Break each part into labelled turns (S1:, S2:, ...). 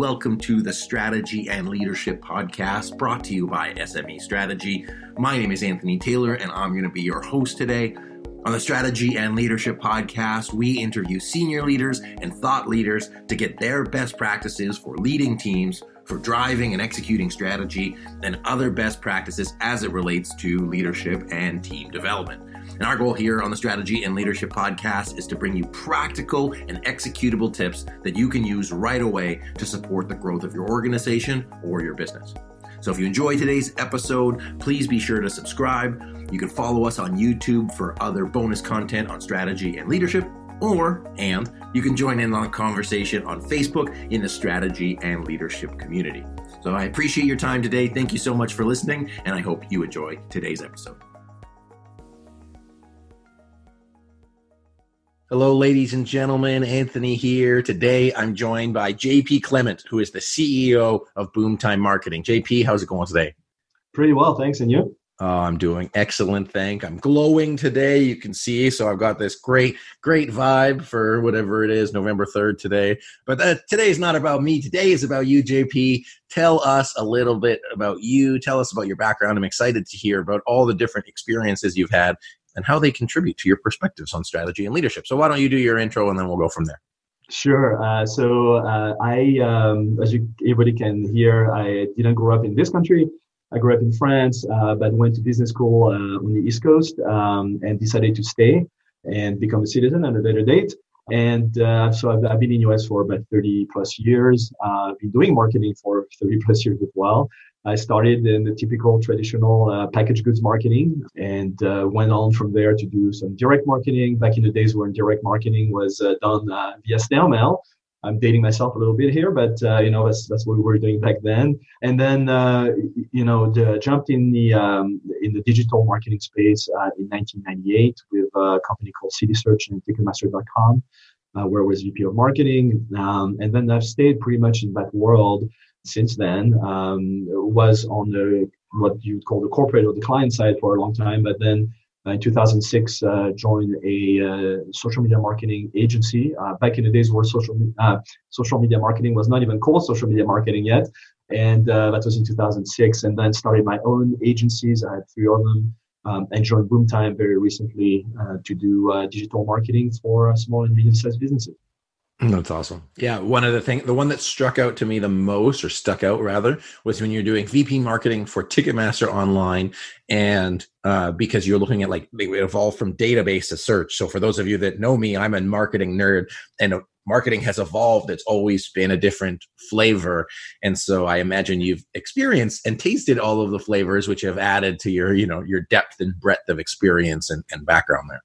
S1: Welcome to the Strategy and Leadership Podcast brought to you by SME Strategy. My name is Anthony Taylor, and I'm going to be your host today. On the Strategy and Leadership Podcast, we interview senior leaders and thought leaders to get their best practices for leading teams, for driving and executing strategy, and other best practices as it relates to leadership and team development. And our goal here on the Strategy and Leadership Podcast is to bring you practical and executable tips that you can use right away to support the growth of your organization or your business. So if you enjoy today's episode, please be sure to subscribe. You can follow us on YouTube for other bonus content on strategy and leadership. Or, and you can join in on the conversation on Facebook in the strategy and leadership community. So I appreciate your time today. Thank you so much for listening, and I hope you enjoy today's episode. Hello, ladies and gentlemen. Anthony here. Today, I'm joined by JP Clement, who is the CEO of Boomtime Marketing. JP, how's it going today?
S2: Pretty well, thanks. And you?
S1: Oh, I'm doing excellent. Thank. I'm glowing today. You can see, so I've got this great, great vibe for whatever it is, November 3rd today. But that, today is not about me. Today is about you, JP. Tell us a little bit about you. Tell us about your background. I'm excited to hear about all the different experiences you've had and how they contribute to your perspectives on strategy and leadership. So why don't you do your intro and then we'll go from there.
S2: Sure. Uh, so uh, I, um, as you everybody can hear, I didn't grow up in this country. I grew up in France, uh, but went to business school uh, on the East Coast um, and decided to stay and become a citizen at a later date. And uh, so I've, I've, been in the US for about 30 plus years. Uh, I've been doing marketing for 30 plus years as well. I started in the typical traditional uh, packaged goods marketing and uh, went on from there to do some direct marketing. Back in the days when direct marketing was uh, done uh, via snail mail. I'm dating myself a little bit here, but uh, you know that's that's what we were doing back then. And then uh, you know the, jumped in the um, in the digital marketing space in 1998 with a company called CitySearch and Ticketmaster.com, where I was VP of marketing. Um, and then I've stayed pretty much in that world since then um, was on the what you'd call the corporate or the client side for a long time, but then uh, in 2006 uh, joined a uh, social media marketing agency. Uh, back in the days where social uh, social media marketing was not even called social media marketing yet, and uh, that was in 2006. And then started my own agencies. I had three of them. Um, and joined Boomtime very recently to do digital marketing for small and medium-sized businesses.
S1: That's awesome. Yeah, one of the things, the one that struck out to me the most, or stuck out rather, was when you're doing VP marketing for Ticketmaster online, and uh, because you're looking at like they evolved from database to search. So for those of you that know me, I'm a marketing nerd, and marketing has evolved. It's always been a different flavor, and so I imagine you've experienced and tasted all of the flavors, which have added to your, you know, your depth and breadth of experience and, and background there.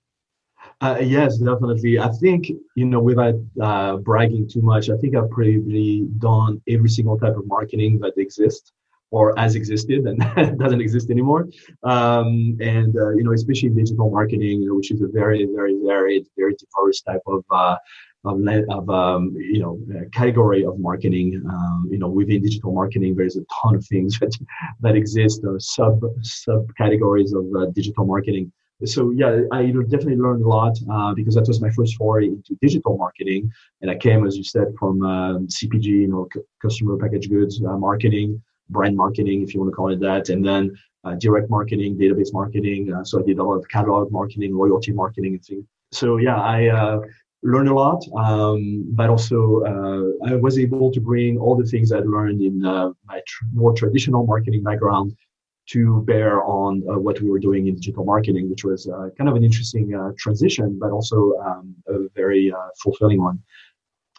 S2: Uh, yes, definitely. I think you know, without uh, bragging too much, I think I've probably done every single type of marketing that exists or has existed and doesn't exist anymore. Um, and uh, you know, especially digital marketing, you know, which is a very, very varied, very diverse type of uh, of, of um, you know category of marketing. Um, you know, within digital marketing, there's a ton of things that that exist, or sub subcategories of uh, digital marketing so yeah, I definitely learned a lot uh, because that was my first foray into digital marketing, and I came, as you said, from um, CPG, you know, c- customer packaged goods uh, marketing, brand marketing, if you want to call it that, and then uh, direct marketing, database marketing. Uh, so I did a lot of catalog marketing, loyalty marketing, and things. So yeah, I uh, learned a lot, um, but also uh, I was able to bring all the things I'd learned in my tr- more traditional marketing background to bear on uh, what we were doing in digital marketing, which was uh, kind of an interesting uh, transition, but also um, a very uh, fulfilling one.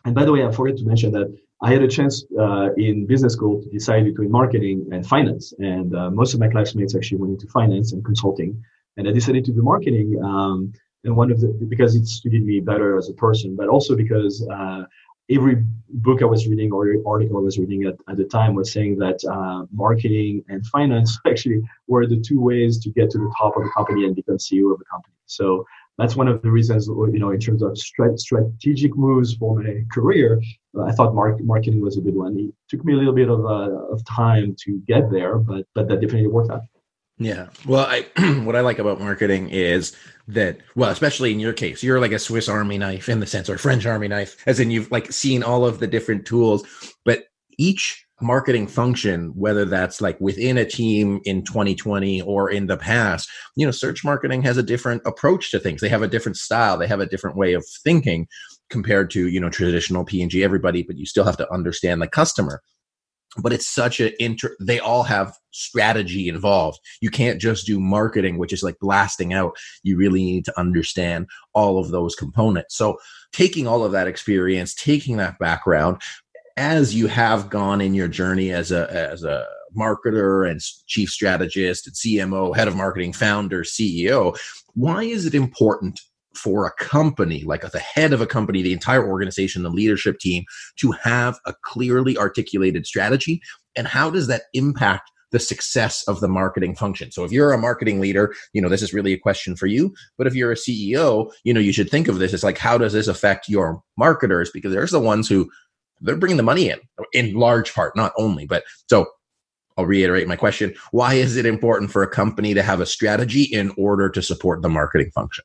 S2: And by the way, I forgot to mention that I had a chance uh, in business school to decide between marketing and finance. And uh, most of my classmates actually went into finance and consulting. And I decided to do marketing. Um, and one of the, because it suited me better as a person, but also because every book I was reading or article I was reading at, at the time was saying that uh, marketing and finance actually were the two ways to get to the top of the company and become CEO of the company. So that's one of the reasons, you know, in terms of strategic moves for my career, I thought mark- marketing was a good one. It took me a little bit of, uh, of time to get there, but but that definitely worked out.
S1: Yeah. Well, I what I like about marketing is that well, especially in your case, you're like a Swiss Army knife in the sense, or French Army knife, as in you've like seen all of the different tools. But each marketing function whether that's like within a team in 2020 or in the past you know search marketing has a different approach to things they have a different style they have a different way of thinking compared to you know traditional p&g everybody but you still have to understand the customer but it's such a inter they all have strategy involved. You can't just do marketing which is like blasting out. You really need to understand all of those components. So taking all of that experience taking that background as you have gone in your journey as a as a marketer and chief strategist and CMO, head of marketing, founder, CEO, why is it important for a company, like the head of a company, the entire organization, the leadership team, to have a clearly articulated strategy? And how does that impact the success of the marketing function. So if you're a marketing leader, you know, this is really a question for you. But if you're a CEO, you know, you should think of this as like, how does this affect your marketers? Because there's the ones who they're bringing the money in in large part not only but so i'll reiterate my question why is it important for a company to have a strategy in order to support the marketing function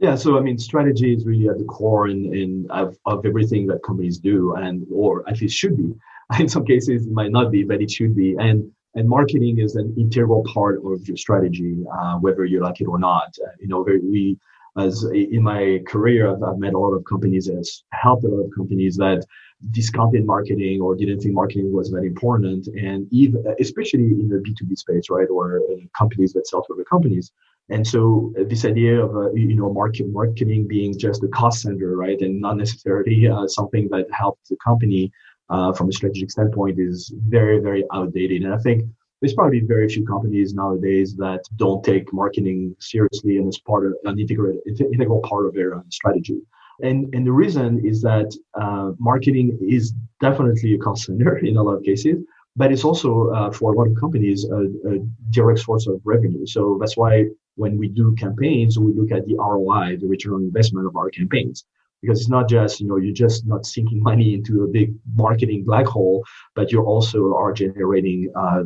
S2: yeah so i mean strategy is really at the core in, in of, of everything that companies do and or at least should be. In some cases it might not be but it should be. And and marketing is an integral part of your strategy uh, whether you like it or not. Uh, you know we as in my career I've, I've met a lot of companies and helped a lot of companies that discounted marketing or didn't think marketing was that important. And even especially in the b2b space right or uh, companies that sell to other companies and so uh, this idea of uh, you know market marketing being just a cost center right and not necessarily uh, something that helps the company uh, from a strategic standpoint is very very outdated and i think there's probably very few companies nowadays that don't take marketing seriously and as part of an integrated integral part of their uh, strategy and, and the reason is that uh, marketing is definitely a cost center in a lot of cases, but it's also uh, for a lot of companies a, a, direct source of revenue. So that's why when we do campaigns, we look at the ROI, the return on investment of our campaigns. Because it's not just, you know, you're just not sinking money into a big marketing black hole, but you also are generating uh,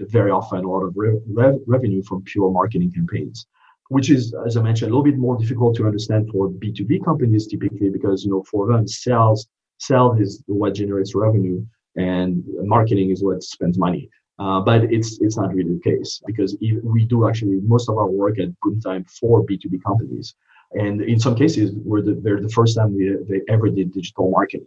S2: very often a lot of re- re- revenue from pure marketing campaigns which is, as I mentioned, a little bit more difficult to understand for B2B companies typically because, you know, for them, sales, sales is what generates revenue and marketing is what spends money. Uh, but it's it's not really the case because we do actually most of our work at Boomtime for B2B companies. And in some cases, we're the, they're the first time they, they ever did digital marketing.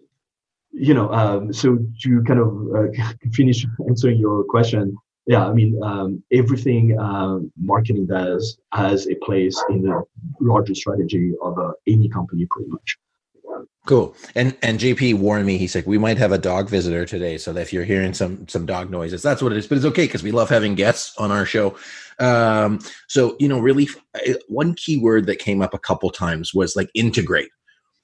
S2: You know, um, so to kind of uh, finish answering your question, yeah, I mean, um, everything um, marketing does has a place in the larger strategy of uh, any company, pretty much.
S1: Cool. And and JP warned me. He's like, we might have a dog visitor today, so if you're hearing some some dog noises, that's what it is. But it's okay because we love having guests on our show. Um, so you know, really, one key word that came up a couple times was like integrate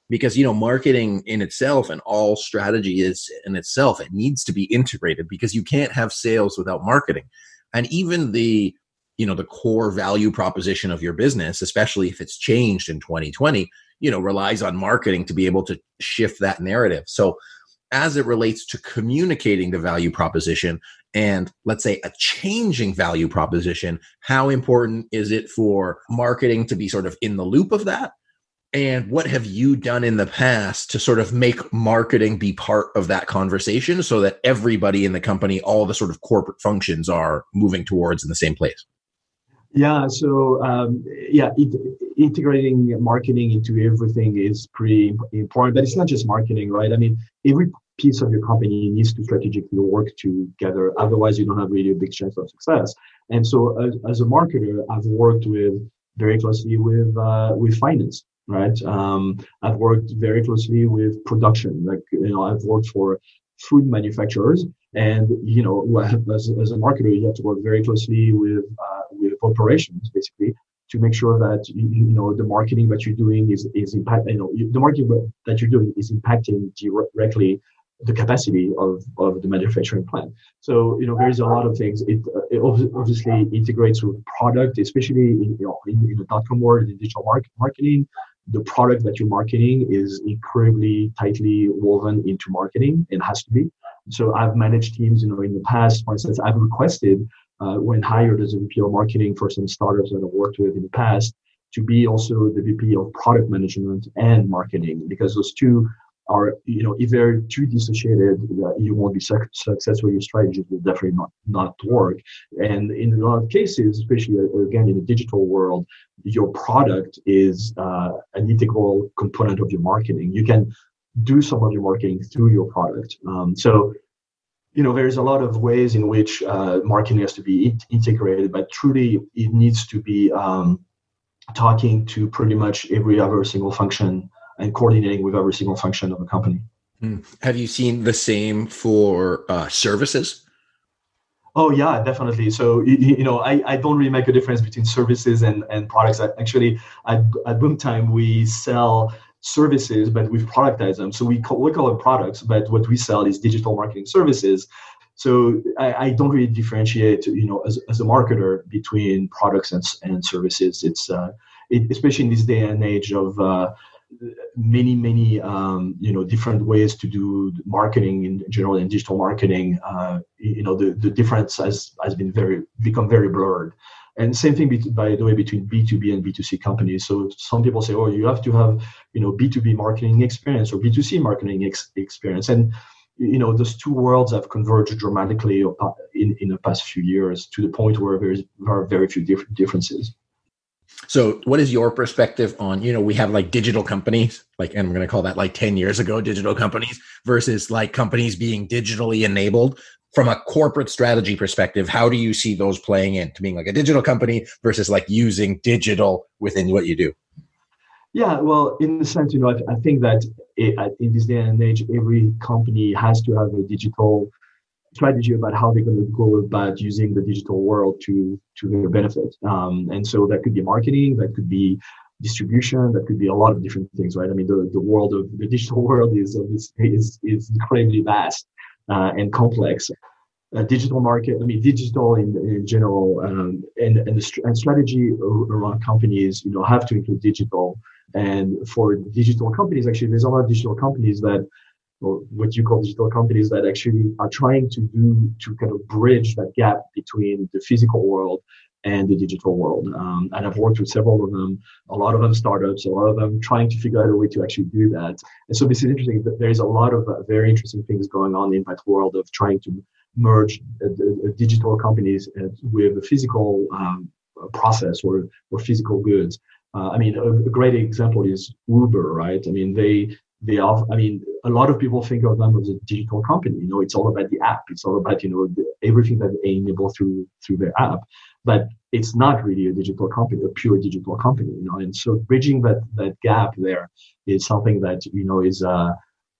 S1: because you know marketing in itself and all strategy is in itself it needs to be integrated because you can't have sales without marketing and even the you know the core value proposition of your business especially if it's changed in 2020 you know relies on marketing to be able to shift that narrative. So as it relates to communicating the value proposition and let's say a changing value proposition how important is it for marketing to be sort of in the loop of that? And what have you done in the past to sort of make marketing be part of that conversation so that everybody in the company all the sort of corporate functions are moving towards in the same place
S2: yeah so um, yeah it, integrating marketing into everything is pretty important but it's not just marketing right i mean every piece of your company needs to strategically work together otherwise you don't have really a big chance of success and so as, as a marketer i've worked with very closely with uh, with finance right? Um, I've worked very closely with production. Like, you know, I've worked for food manufacturers and, you know, as, as a marketer, you have to work very closely with, uh, with operations, basically, to make sure that, you know, the marketing that you're doing is, is impact, you know, the marketing that you're doing is impacting directly the capacity of, of the manufacturing plant. So, you know, there's a lot of things. It, uh, it obviously integrates with product, especially in, you know, in, in the dot-com world, in digital market, marketing, the product that you're marketing is incredibly tightly woven into marketing. It has to be. So I've managed teams, you know, in the past, for instance, I've requested uh, when hired as a VP of marketing for some startups that I've worked with in the past to be also the VP of product management and marketing because those two are you know if they're too dissociated you won't be successful your strategies will definitely not not work. And in a lot of cases especially uh, again in the digital world your product is uh, an integral component of your marketing. You can do some of your marketing through your product. Um, so you know there's a lot of ways in which uh, marketing has to be integrated but truly it needs to be um, talking to pretty much every other single function and coordinating with every single function of a company.
S1: Hmm. Have you seen the same for uh, services?
S2: Oh yeah, definitely. So you, know, I, I don't really make a difference between services and, and products. Actually, at, at Boomtime, we sell services, but we've productized them. So we call, we call them products, but what we sell is digital marketing services. So I, I don't really differentiate, you know, as, as a marketer between products and, and services. It's uh, it, especially in this day and age of uh, many many um, you know different ways to do marketing in general and digital marketing uh, you know the, the difference has has been very become very blurred and same thing by the way between b2b and b2c companies. So some people say oh you have to have you know b2b marketing experience or b2c marketing ex- experience. And you know those two worlds have converged dramatically in, in the past few years to the point where there are very few different differences.
S1: So, what is your perspective on, you know, we have like digital companies, like, and we're going to call that like 10 years ago, digital companies versus like companies being digitally enabled from a corporate strategy perspective. How do you see those playing into being like a digital company versus like using digital within what you do?
S2: Yeah, well, in the sense, you know, I, I think that it, in this day and age, every company has to have a digital strategy about how they're going to go about using the digital world to to their benefit. Um, and so that could be marketing, that could be distribution, that could be a lot of different things, right? I mean, the, the world of the digital world is is is incredibly vast uh, and complex. Digital market, I mean, digital in, in general, um, and and and strategy around companies, you know, have to include digital. And for digital companies, actually, there's a lot of digital companies that or what you call digital companies that actually are trying to do to kind of bridge that gap between the physical world and the digital world. Um, and I've worked with several of them, a lot of them startups, a lot of them trying to figure out a way to actually do that. And so this is interesting. There's a lot of uh, very interesting things going on in that world of trying to merge uh, uh, digital companies uh, with a physical um, process or, or physical goods. Uh, I mean, a, a, great example is Uber, right? I mean, they they are i mean a lot of people think of them as a digital company. You know it's all about the app. It's all about you know the, everything that they enable through through their app. But it's not really a digital company a pure digital company you know? And so bridging that that gap there is something that you know is uh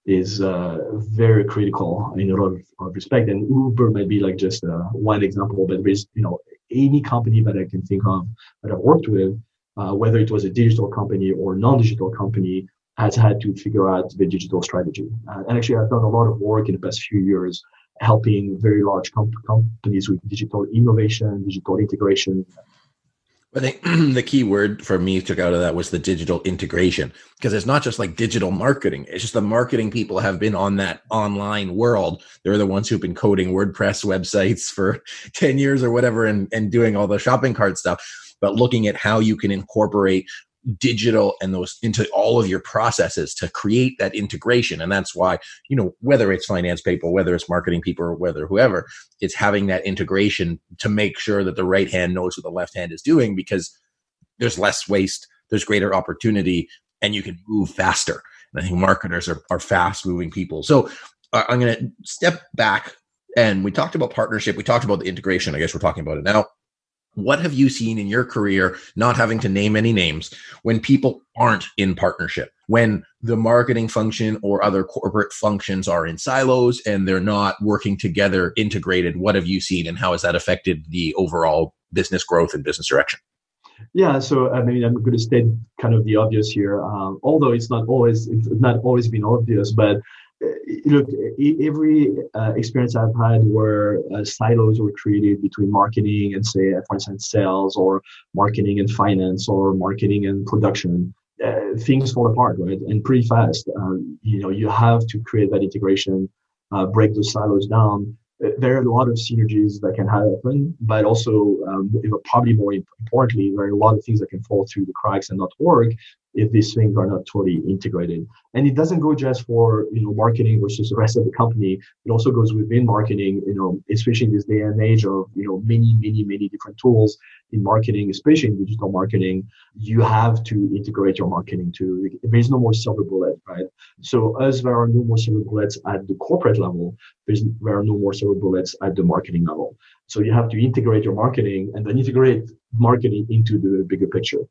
S2: is uh, very critical in a lot of, of, respect. And Uber might be like just uh, one example, but there's you know any company that I can think of that I've worked with, uh, whether it was a digital company or non-digital company, has had to figure out the digital strategy. Uh, and actually, I've done a lot of work in the past few years helping very large comp- companies with digital innovation, digital integration.
S1: I think the key word for me took out of that was the digital integration because it's not just like digital marketing. It's just the marketing people have been on that online world. They're the ones who've been coding WordPress websites for 10 years or whatever and, and doing all the shopping cart stuff. But looking at how you can incorporate digital and those into all of your processes to create that integration. And that's why you know whether it's finance people whether it's marketing people or whether whoever it's having that integration to make sure that the right hand knows what the left hand is doing because there's less waste there's greater opportunity and you can move faster. And i think marketers are, are fast moving people. So uh, i'm going to step back and we talked about partnership we talked about the integration i guess we're talking about it now what have you seen in your career, not having to name any names, when people aren't in partnership, when the marketing function or other corporate functions are in silos and they're not working together, integrated? What have you seen and how has that affected the overall business growth and business direction?
S2: Yeah, so I mean, I'm going to state kind of the obvious here, um, although it's not always it's not always been obvious, but look, every uh, experience I've had where uh, silos were created between marketing and, say, for instance, sales or marketing and finance or marketing and production, uh, things fall apart, right? And pretty fast. Um, you know, you have to create that integration, uh, break those silos down. Uh, there are a lot of synergies that can happen, but also, um, probably more importantly, there are a lot of things that can fall through the cracks and not work if these things are not totally integrated. And it doesn't go just for you know marketing versus the rest of the company. It also goes within marketing. You know, especially in this day and age of you know many many many different tools in marketing, especially in digital marketing, you have to integrate your marketing too. There's no more silver bullet, right? So as there are no more silver bullets at the corporate level, there's there are no more silver bullets at the marketing level. So you have to integrate your marketing and then integrate marketing into the bigger picture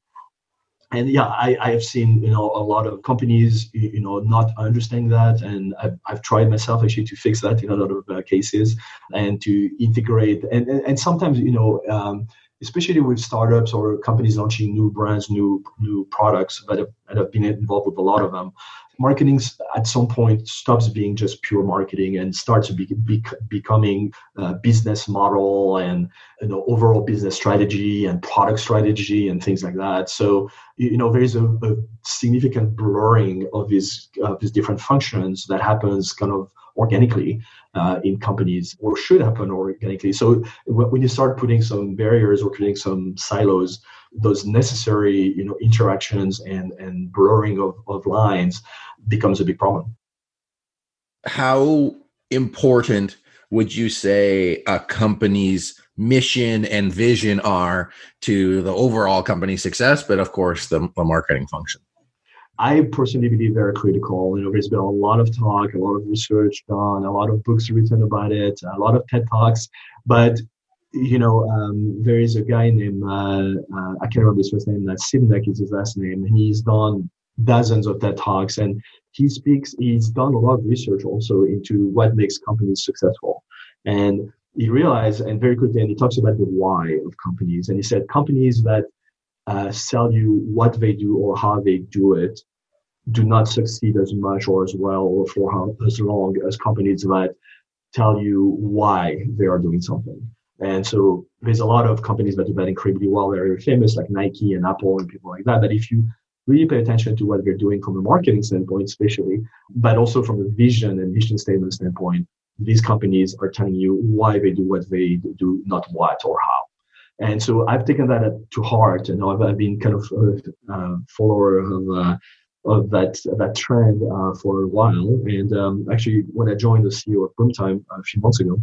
S2: and yeah, I, I have seen you know a lot of companies you know not understanding that, and I've, I've tried myself actually to fix that in a lot of uh, cases, and to integrate and and, and sometimes you know. Um, especially with startups or companies launching new brands, new new products that have, that have been involved with a lot of them marketing at some point stops being just pure marketing and starts be, be, becoming a business model and you know overall business strategy and product strategy and things like that. So you know there is a, a significant blurring of these of these different functions that happens kind of organically uh, in companies or should happen organically. So when you start putting some barriers or creating some silos those necessary you know interactions and and blurring of, of lines becomes a big problem.
S1: How important would you say a company's mission and vision are to the overall company success but of course the, the marketing function
S2: I personally believe they're critical. You know, there's been a lot of talk, a lot of research done, a lot of books written about it, a lot of TED talks. But you know, um, there is a guy named uh, uh, I can't remember his first name. That Sinek is his last name. He's done dozens of TED talks, and he speaks. He's done a lot of research also into what makes companies successful, and he realized, and very quickly, and he talks about the why of companies, and he said companies that uh, sell you what they do or how they do it do not succeed as much or as well or for how, as long as companies that tell you why they are doing something. And so there's a lot of companies that do that incredibly well. They're very famous, like Nike and Apple and people like that. But if you really pay attention to what they're doing from a marketing standpoint, especially, but also from a vision and mission statement standpoint, these companies are telling you why they do what they do, not what or how. And so I've taken that to heart, and I've, I've been kind of a uh, follower of uh, of that that trend uh, for a while. And um, actually, when I joined the CEO of Boomtime a few months ago,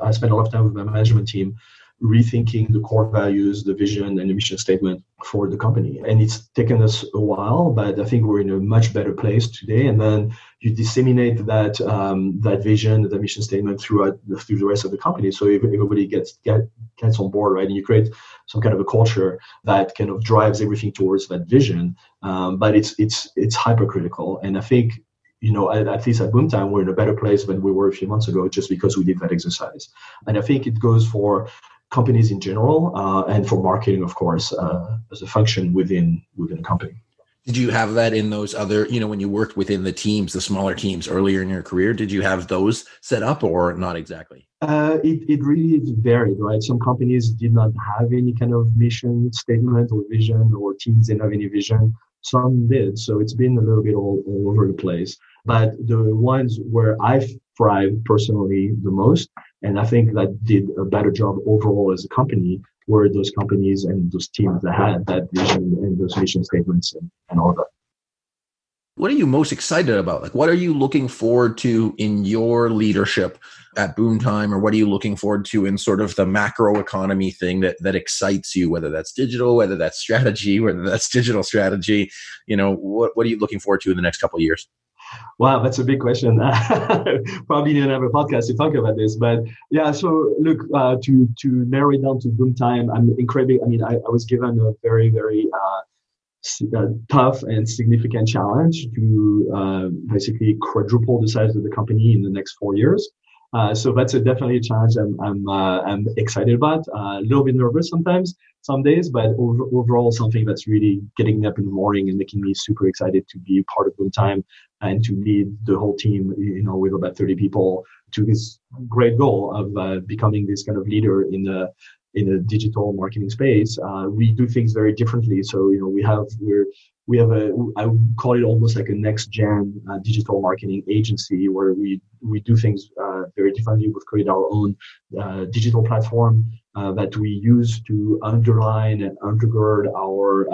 S2: I spent a lot of time with my management team rethinking the core values, the vision, and the mission statement for the company. And it's taken us a while, but I think we're in a much better place today. And then you disseminate that um, that vision, the mission statement throughout the, through the rest of the company. So everybody gets get, gets on board, right? And you create some kind of a culture that kind of drives everything towards that vision. Um, but it's it's it's hypercritical, and I think you know, at, at, least at Boomtime, we're in a better place than we were a few months ago just because we did that exercise. And I think it goes for companies in general, uh, and for marketing, of course, uh, as a function within within a company.
S1: Did you have that in those other, you know, when you worked within the teams, the smaller teams earlier in your career? Did you have those set up or not exactly?
S2: Uh, it, it really varied, right? Some companies did not have any kind of mission statement or vision, or teams didn't have any vision. Some did. So it's been a little bit all, all over the place. But the ones where I've thrived personally the most and I think that did a better job overall as a company were those companies and those teams that had that vision and those mission statements and, and all that.
S1: What are you most excited about? Like, what are you looking forward to in your leadership at Boomtime, or what are you looking forward to in sort of the macro economy thing that that excites you? Whether that's digital, whether that's strategy, whether that's digital strategy, you know, what what are you looking forward to in the next couple of years?
S2: Wow, that's a big question. Probably didn't have a podcast to talk about this, but yeah. So look, uh, to to narrow it down to Boomtime, I'm incredibly. I mean, I, I was given a very very uh, uh, tough and significant challenge to uh, basically quadruple the size of the company in the next four years. Uh, so that's a, definitely a challenge I'm I'm, uh, I'm excited about. Uh, a little bit nervous sometimes, some days, but over, overall something that's really getting up in the morning and making me super excited to be part of Boomtime and to lead the whole team. You know, with about 30 people to this great goal of uh, becoming this kind of leader in the in the digital marketing space. Uh, we do things very differently. So you know, we have we're we have a I would call it almost like a next gen uh, digital marketing agency where we we do things uh, very differently. We've created our own uh, digital platform uh, that we use to underline and undergird our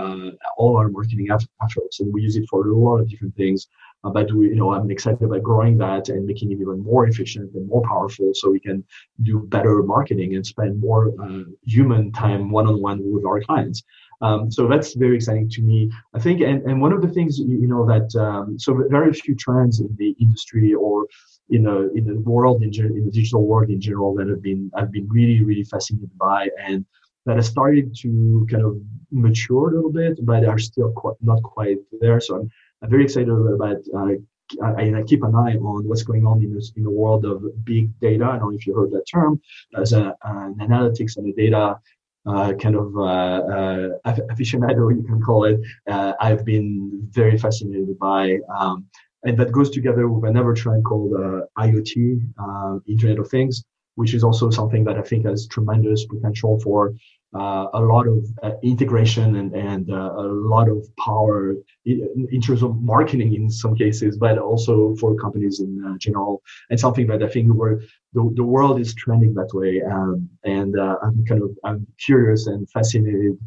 S2: all our marketing efforts, and we use it for a lot of different things. Uh, but we, you know, I'm excited about growing that and making it even more efficient and more powerful, so we can do better marketing and spend more uh, human time one-on-one with our clients. Um, so that's very exciting to me. I think, and, and one of the things you know that um, so very few trends in the industry or in the in the world in, in the digital world in general that have been I've been really really fascinated by and that has started to kind of mature a little bit, but are still quite, not quite there. So I'm I'm very excited about. Uh, I, I, keep an eye on what's going on in, this, in the world of big data. I don't know if you heard that term as a, an analytics and a data uh, kind of uh, uh, aficionado, you can call it. Uh, I've been very fascinated by, um, and that goes together with another trend called uh, IoT, uh, Internet of Things, which is also something that I think has tremendous potential for uh, a lot of uh, integration and, and uh, a lot of power in, in, terms of marketing in some cases, but also for companies in uh, general. And something that I think the, the world is trending that way. Um, and uh, I'm kind of I'm curious and fascinated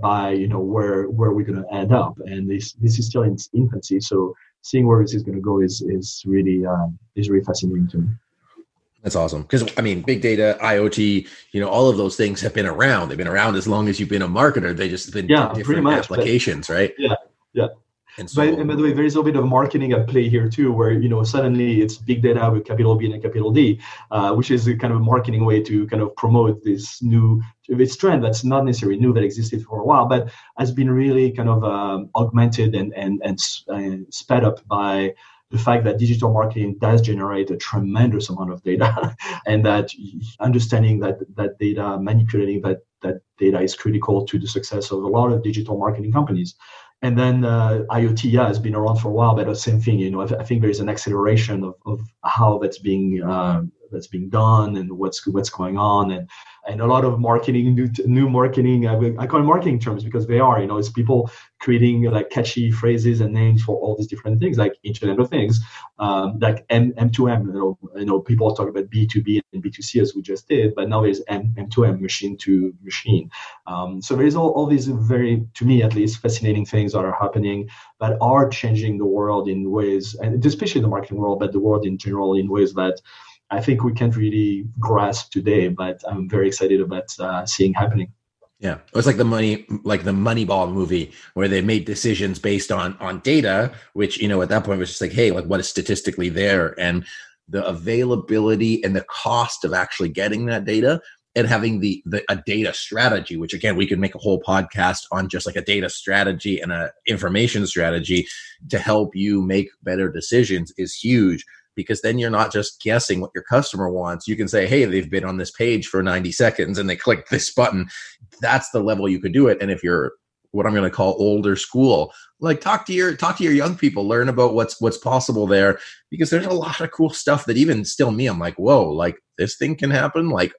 S2: by you know where where we're going to end up. And this this is still in its infancy, so seeing where this is going to go is is really um, is really fascinating to me.
S1: That's awesome. Because I mean, big data, IoT, you know, all of those things have been around. They've been around as long as you've been a marketer. They just been
S2: yeah,
S1: different
S2: much,
S1: applications,
S2: but,
S1: right?
S2: Yeah, yeah. And, so, but, and by the way, there is a bit of marketing at play here too, where you know suddenly it's big data with capital B and capital D, uh, which is a kind of a marketing way to kind of promote this new this trend that's not necessarily new that existed for a while, but has been really kind of um, augmented and and and uh, sped up by the fact that digital marketing does generate a tremendous amount of data and that understanding that that data manipulating that that data is critical to the success of a lot of digital marketing companies and then uh, IoT yeah, has been around for a while, but the same thing. You know, I, th- I think there is an acceleration of, of how that's being uh, that's being done and what's what's going on, and and a lot of marketing, new new marketing. Uh, I call it marketing terms because they are. You know, it's people creating like catchy phrases and names for all these different things, like Internet of Things, um, like M M2M. You know, you know, people talk about B2B and B2C as we just did, but now there's M M2M, machine to machine. Um, so there's all, all these very, to me at least, fascinating things that are happening that are changing the world in ways, and especially the marketing world, but the world in general in ways that I think we can't really grasp today. But I'm very excited about uh, seeing happening.
S1: Yeah, it was like the money, like the Moneyball movie, where they made decisions based on on data, which you know at that point was just like, hey, like what is statistically there, and the availability and the cost of actually getting that data, and having the the a data strategy, which again we could make a whole podcast on just like a data strategy and a information strategy to help you make better decisions is huge because then you're not just guessing what your customer wants. You can say, hey, they've been on this page for 90 seconds and they click this button. That's the level you could do it. And if you're what I'm going to call older school, like talk to your talk to your young people, learn about what's what's possible there because there's a lot of cool stuff that even still me, I'm like, whoa, like this thing can happen. Like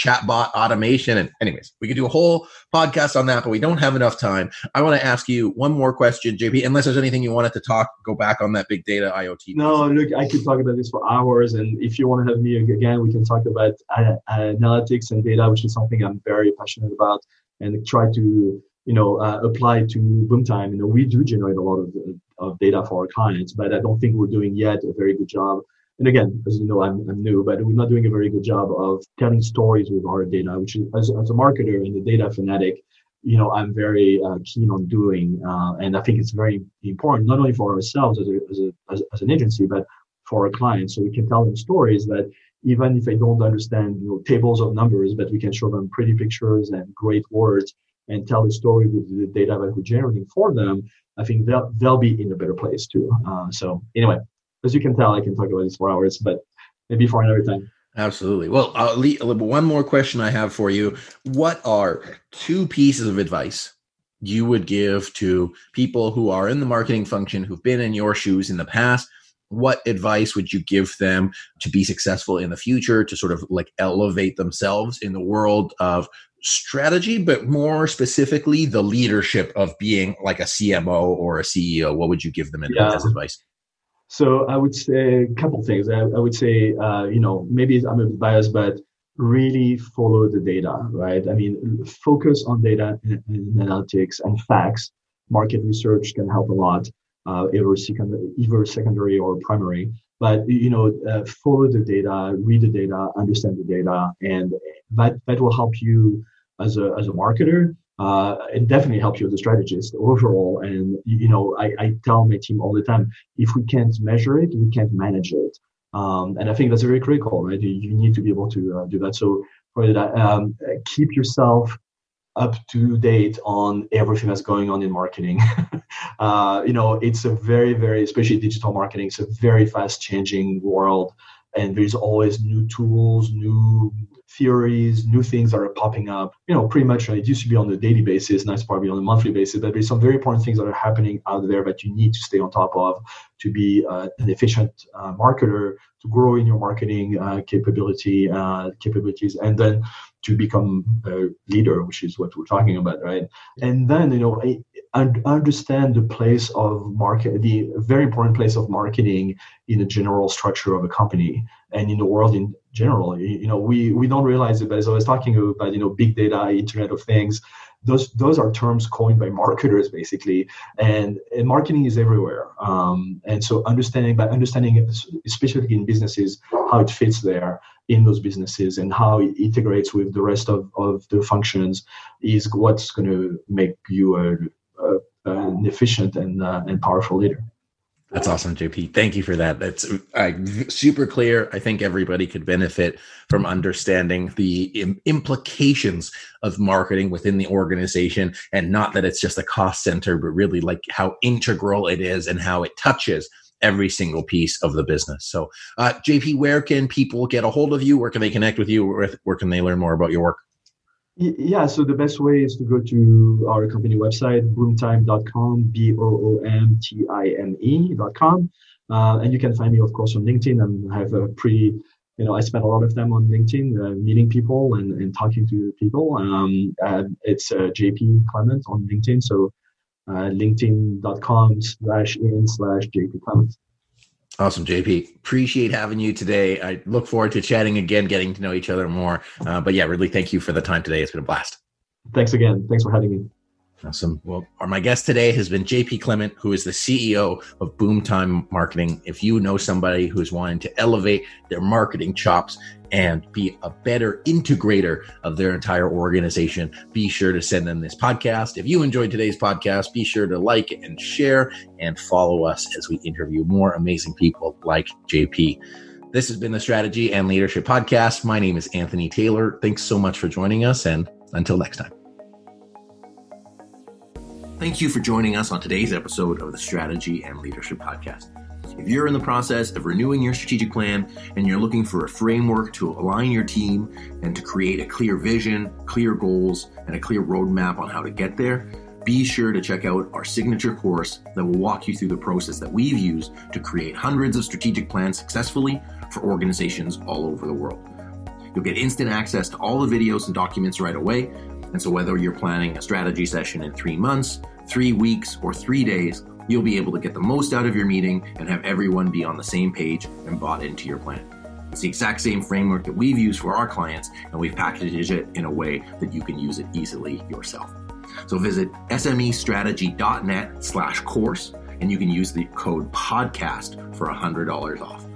S1: chatbot automation. And anyways, we could do a whole podcast on that, but we don't have enough time. I want to ask you one more question, JP, unless there's anything you wanted to talk, go back on that big data IoT.
S2: No, look, I could talk about this for hours. And if you want to have me again, we can talk about uh, analytics and data, which is something I'm very passionate about and try to, you know, uh, apply to Boomtime. You know, we do generate a lot of, of data for our clients, but I don't think we're doing yet a very good job and again, as you know, I'm, I'm new, but we're not doing a very good job of telling stories with our data, which is as, as a marketer and a data fanatic, you know, I'm very uh, keen on doing. Uh, and I think it's very important, not only for ourselves as, a, as, a, as, as, an agency, but for our clients. So we can tell them stories that even if they don't understand, you know, tables of numbers, but we can show them pretty pictures and great words and tell the story with the data that we're generating for them. I think they'll, they'll be in a better place too. Uh, so anyway, as you can tell, I can talk about this for hours, but maybe for another time.
S1: Absolutely. Well, uh, one more question I have for you. What are two pieces of advice you would give to people who are in the marketing function, who've been in your shoes in the past? What advice would you give them to be successful in the future, to sort of like elevate themselves in the world of strategy, but more specifically, the leadership of being like a CMO or a CEO? What would you give them
S2: yeah.
S1: as advice?
S2: So I would say a couple things. I, I would say, uh, you know, maybe I'm a biased, but really follow the data, right? I mean, focus on data and, and analytics and facts. Market research can help a lot, uh, either, secondary, either secondary or primary. But you know, uh, follow the data, read the data, understand the data, and that that will help you as a as a marketer. Uh, it definitely helps you as a strategist overall. And you know, I, I tell my team all the time, if we can't measure it, we can't manage it. Um, and I think that's very critical, right? You, you need to be able to uh, do that. So for that, um, keep yourself up to date on everything that's going on in marketing. uh, you know, it's a very, very, especially digital marketing, it's a very fast changing world. And there's always new tools, new theories, new things that are popping up. You know, pretty much it used to be on a daily basis, now it's probably on a monthly basis. But there's some very important things that are happening out there that you need to stay on top of to be uh, an efficient uh, marketer, to grow in your marketing uh, capability uh, capabilities, and then to become a leader, which is what we're talking about, right? And then you know, understand the place of market, the very important place of marketing in the general structure of a company and in the world in general. You know, we we don't realize it, but as I was talking about, you know, big data, Internet of Things, those those are terms coined by marketers basically, and, and marketing is everywhere. Um, and so understanding by understanding, especially in businesses, how it fits there in those businesses and how it integrates with the rest of, of the functions is what's going to make you a, an efficient and uh, and powerful leader.
S1: That's awesome, JP. Thank you for that. That's uh, super clear. I think everybody could benefit from understanding the Im- implications of marketing within the organization and not that it's just a cost center, but really like how integral it is and how it touches every single piece of the business. So, uh, JP, where can people get a hold of you? Where can they connect with you? Where, where can they learn more about your work?
S2: Yeah, so the best way is to go to our company website, boomtime.com, B O O M T I M E.com. Uh, and you can find me, of course, on LinkedIn. I have a pretty, you know, I spend a lot of time on LinkedIn, uh, meeting people and, and talking to people. Um, it's uh, JP Clement on LinkedIn. So uh, linkedin.com slash in slash JP Clement.
S1: Awesome, JP. Appreciate having you today. I look forward to chatting again, getting to know each other more. Uh, but yeah, really thank you for the time today. It's been a blast.
S2: Thanks again. Thanks for having me.
S1: Awesome. Well, my guest today has been JP Clement, who is the CEO of Boomtime Marketing. If you know somebody who's wanting to elevate their marketing chops and be a better integrator of their entire organization, be sure to send them this podcast. If you enjoyed today's podcast, be sure to like and share and follow us as we interview more amazing people like JP. This has been the Strategy and Leadership Podcast. My name is Anthony Taylor. Thanks so much for joining us, and until next time. Thank you for joining us on today's episode of the Strategy and Leadership Podcast. If you're in the process of renewing your strategic plan and you're looking for a framework to align your team and to create a clear vision, clear goals, and a clear roadmap on how to get there, be sure to check out our signature course that will walk you through the process that we've used to create hundreds of strategic plans successfully for organizations all over the world. You'll get instant access to all the videos and documents right away. And so, whether you're planning a strategy session in three months, three weeks, or three days, you'll be able to get the most out of your meeting and have everyone be on the same page and bought into your plan. It's the exact same framework that we've used for our clients, and we've packaged it in a way that you can use it easily yourself. So visit smestrategy.net slash course, and you can use the code podcast for $100 off.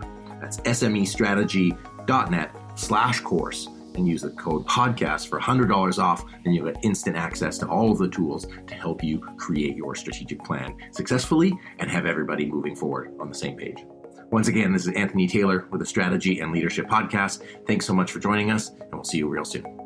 S1: That's smestrategy.net slash course and use the code podcast for $100 off, and you'll get instant access to all of the tools to help you create your strategic plan successfully and have everybody moving forward on the same page. Once again, this is Anthony Taylor with the Strategy and Leadership Podcast. Thanks so much for joining us, and we'll see you real soon.